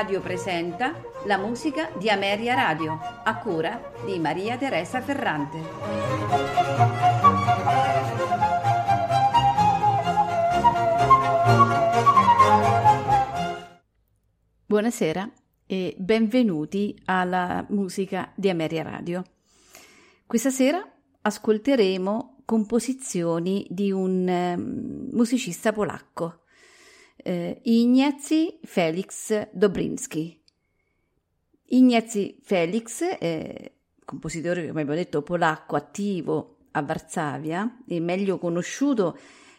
Radio presenta la musica di Ameria Radio, a cura di Maria Teresa Ferrante. Buonasera e benvenuti alla musica di Ameria Radio. Questa sera ascolteremo composizioni di un um, musicista polacco, eh, Ignacy Felix Dobrinski. Ignacy Felix, eh, compositore, come abbiamo detto, polacco attivo a Varsavia e meglio conosciuto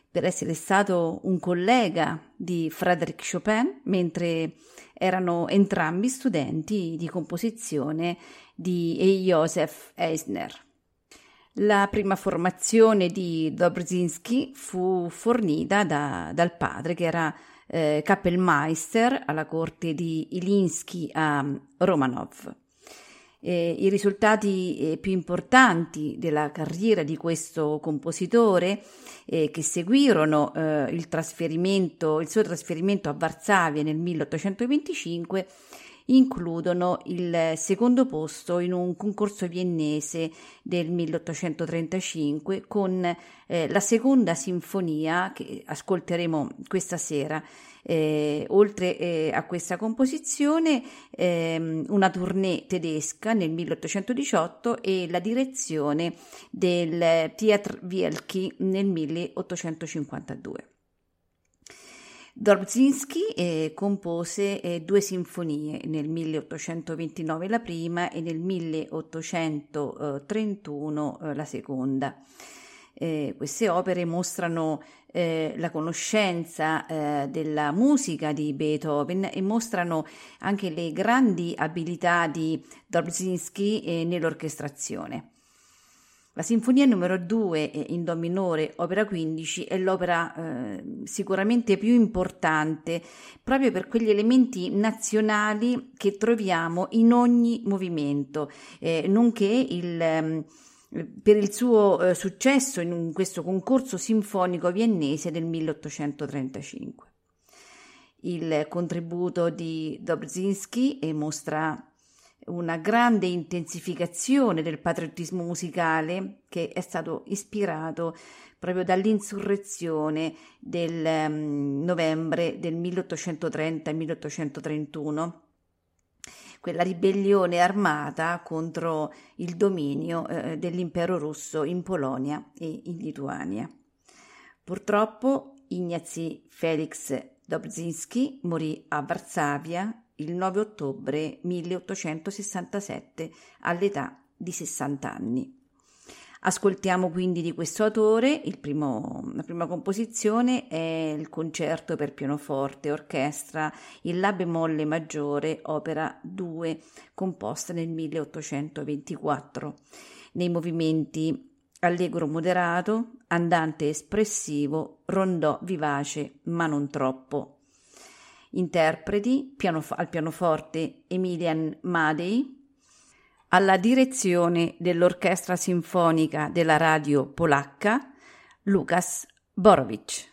per essere stato un collega di Frédéric Chopin mentre erano entrambi studenti di composizione di Josef Eisner. La prima formazione di Dobrzinski fu fornita da, dal padre, che era eh, Kapellmeister alla corte di Ilinsky a Romanov. Eh, I risultati eh, più importanti della carriera di questo compositore eh, che seguirono eh, il, il suo trasferimento a Varsavia nel 1825 includono il secondo posto in un concorso viennese del 1835 con eh, la seconda sinfonia che ascolteremo questa sera. Eh, oltre eh, a questa composizione, ehm, una tournée tedesca nel 1818 e la direzione del Theatre Wielki nel 1852. Dobrzynski eh, compose eh, due sinfonie nel 1829 la prima e nel 1831 eh, la seconda. Eh, queste opere mostrano eh, la conoscenza eh, della musica di Beethoven e mostrano anche le grandi abilità di Dobrzynski nell'orchestrazione. La sinfonia numero 2 eh, in Do minore, opera 15, è l'opera eh, sicuramente più importante proprio per quegli elementi nazionali che troviamo in ogni movimento, eh, nonché il, eh, per il suo eh, successo in questo concorso sinfonico viennese del 1835. Il contributo di Dobrzynski mostra una grande intensificazione del patriottismo musicale che è stato ispirato proprio dall'insurrezione del um, novembre del 1830-1831 quella ribellione armata contro il dominio eh, dell'impero russo in Polonia e in Lituania. Purtroppo Ignacy Felix Dobrzynski morì a Varsavia il 9 ottobre 1867 all'età di 60 anni. Ascoltiamo quindi di questo autore, primo, la prima composizione è il concerto per pianoforte e orchestra in La bemolle maggiore, opera 2, composta nel 1824, nei movimenti allegro moderato, andante espressivo, rondò vivace ma non troppo, Interpreti pianof- al pianoforte Emilian Madej, alla direzione dell'Orchestra Sinfonica della Radio Polacca Lukas Borowicz.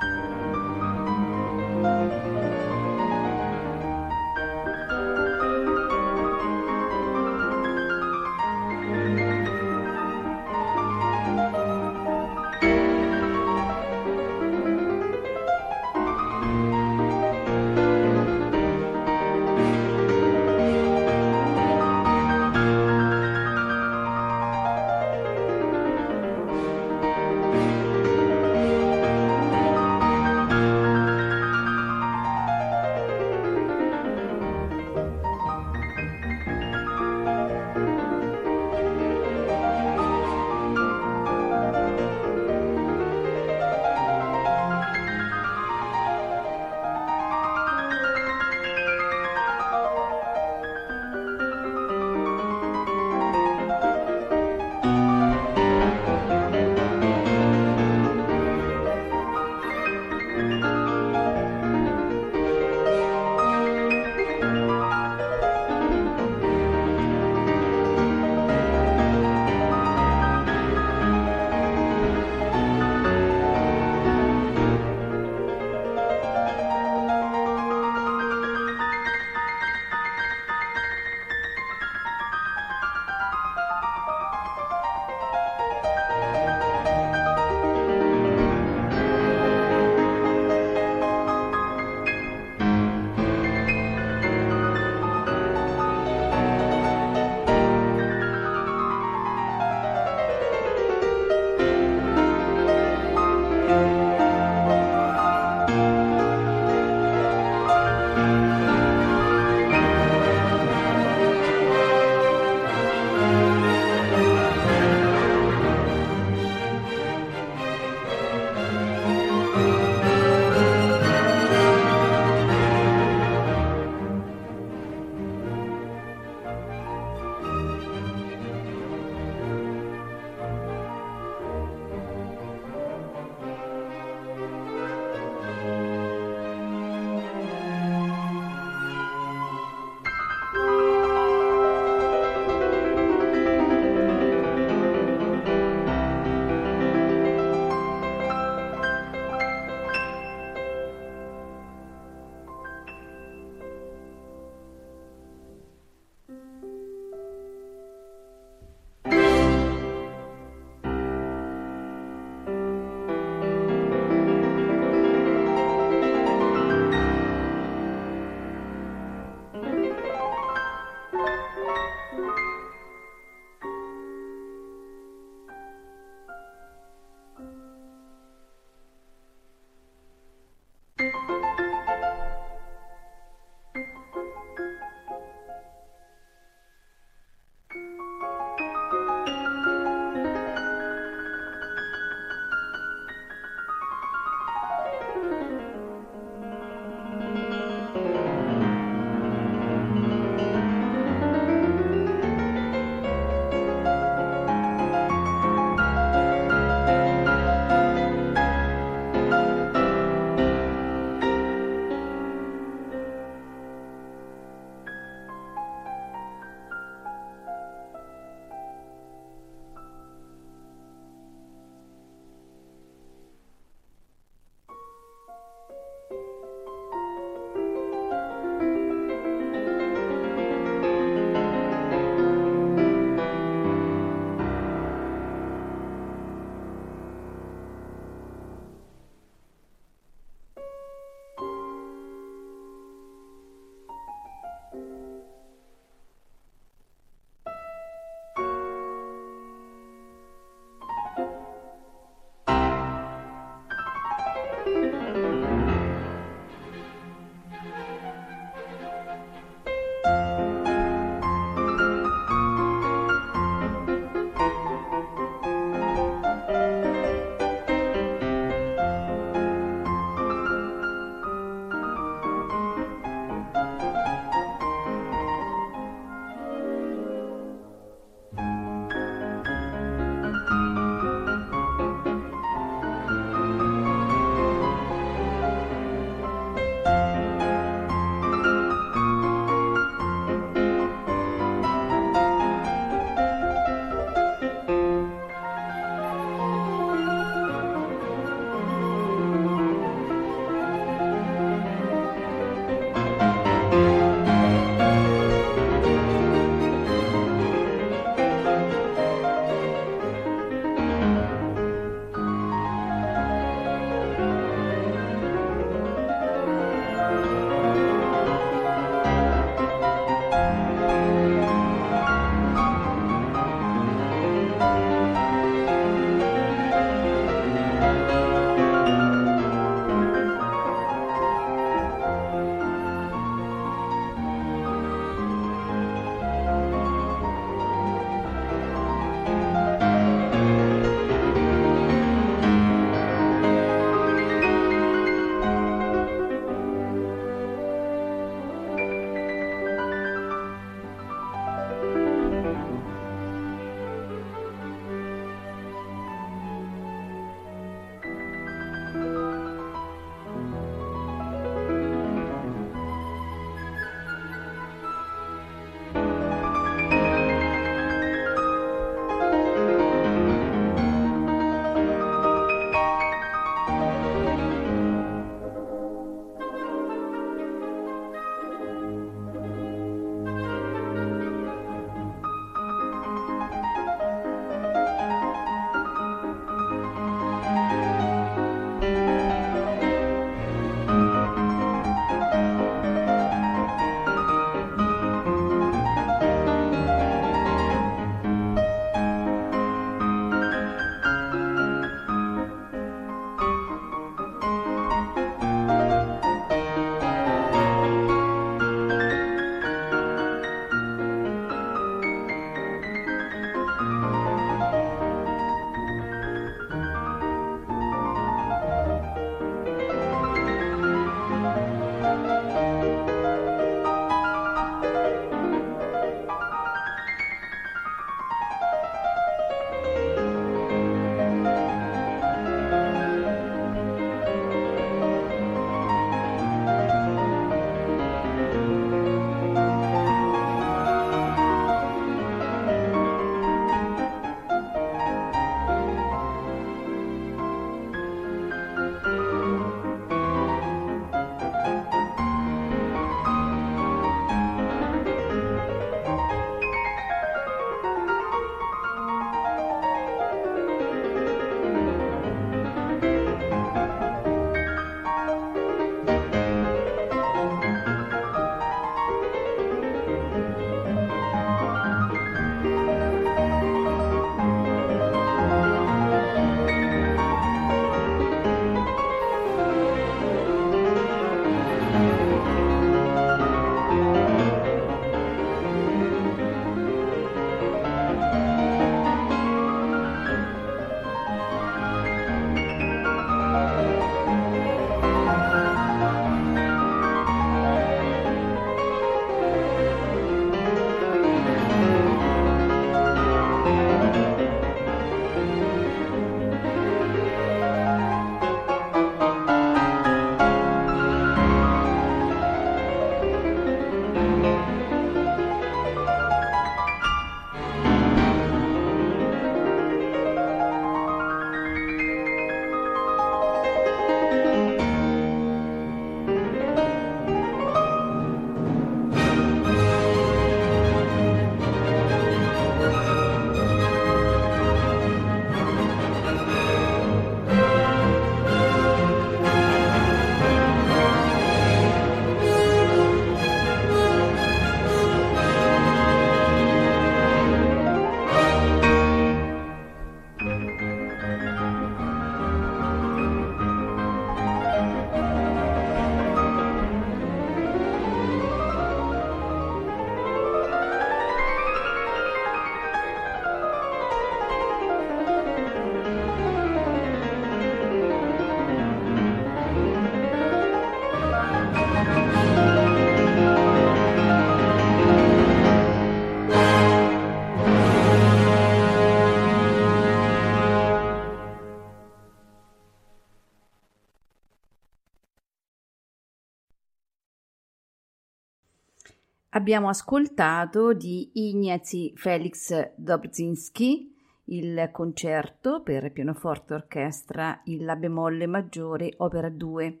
Abbiamo ascoltato di Ignacy Felix Dobrzynski il concerto per pianoforte orchestra in La bemolle maggiore, opera 2.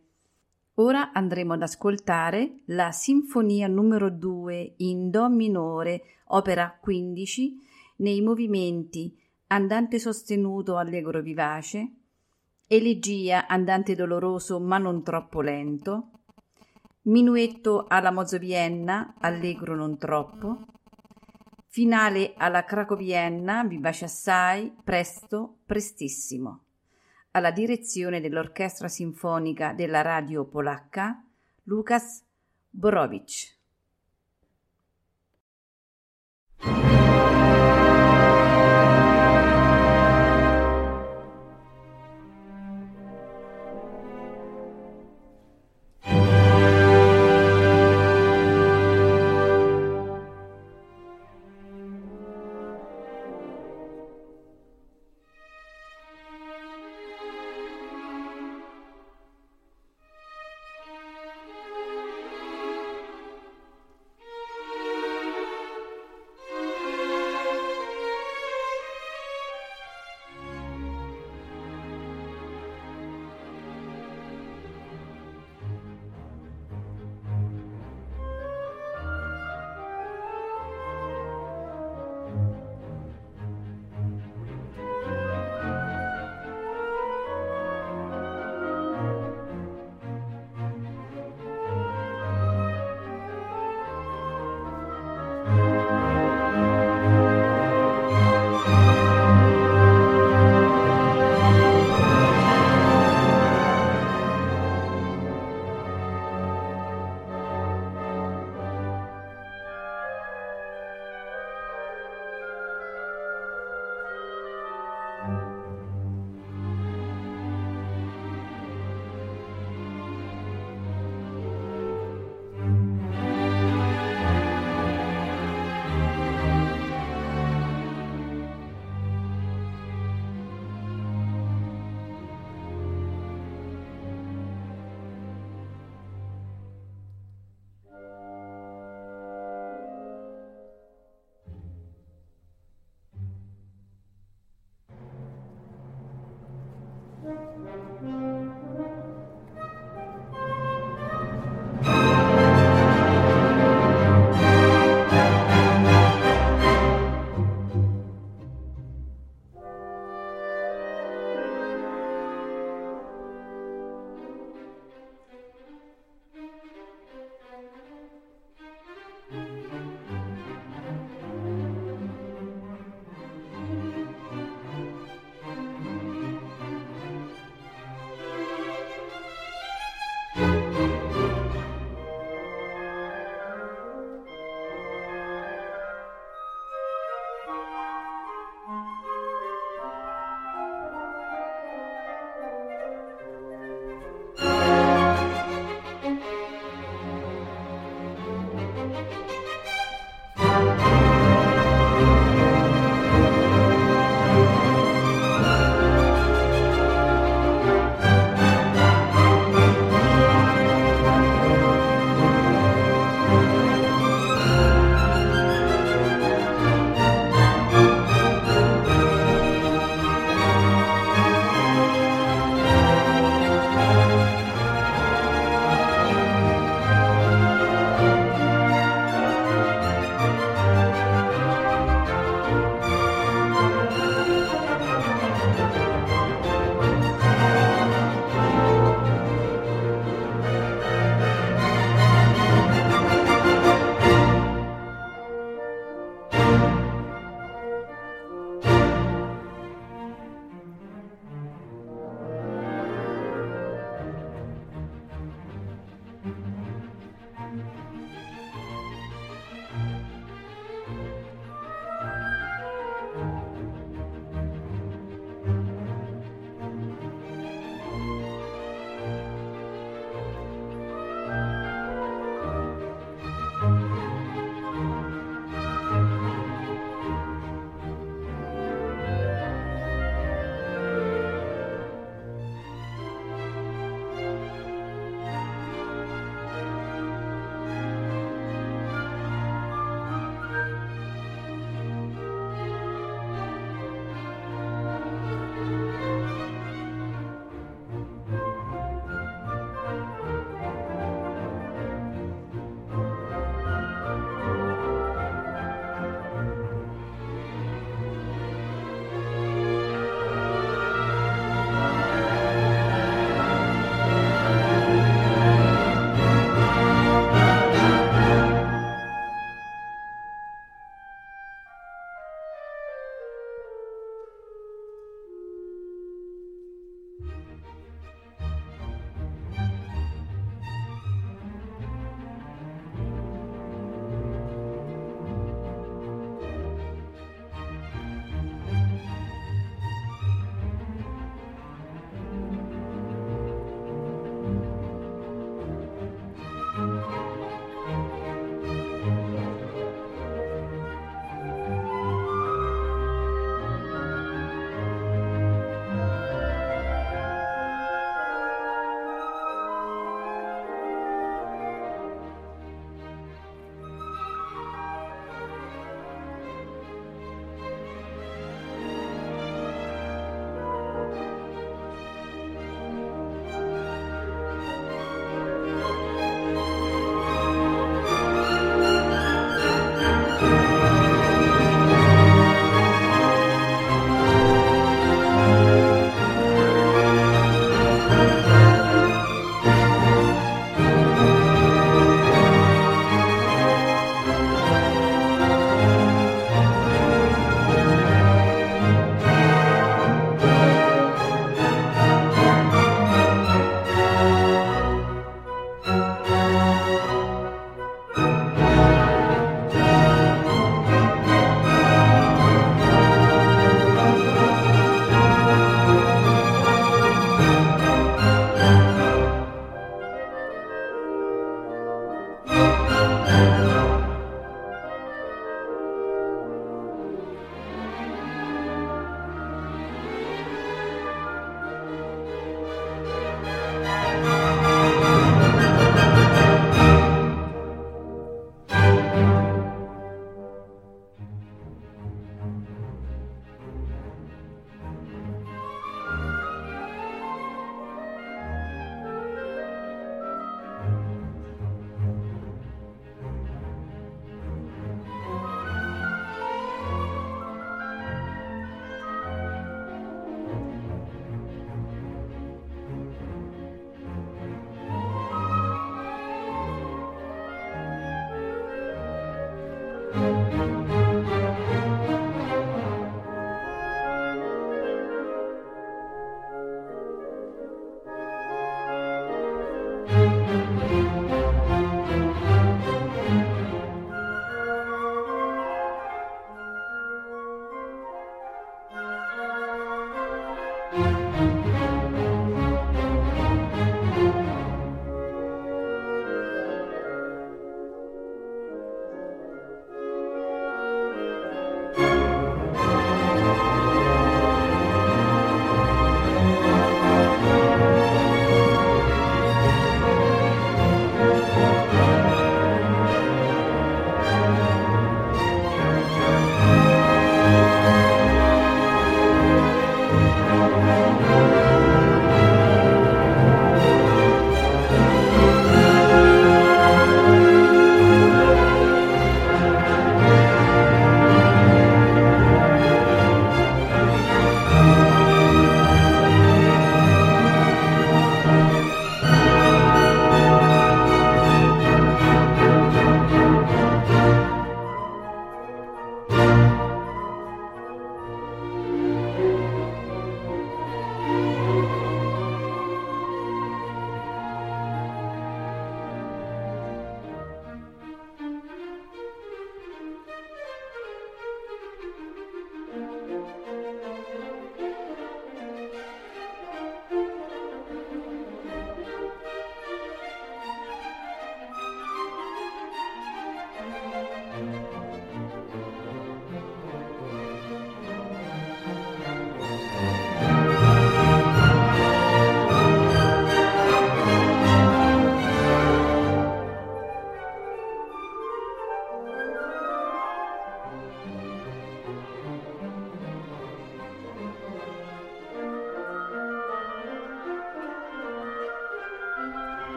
Ora andremo ad ascoltare la Sinfonia numero 2 in Do minore, opera 15, nei movimenti Andante sostenuto allegro vivace, Elegia andante doloroso ma non troppo lento, Minuetto alla Mozovienna, allegro non troppo, Finale alla Cracovienna, vivace assai, presto, prestissimo. Alla direzione dell'Orchestra Sinfonica della Radio Polacca, Lukas Borowicz.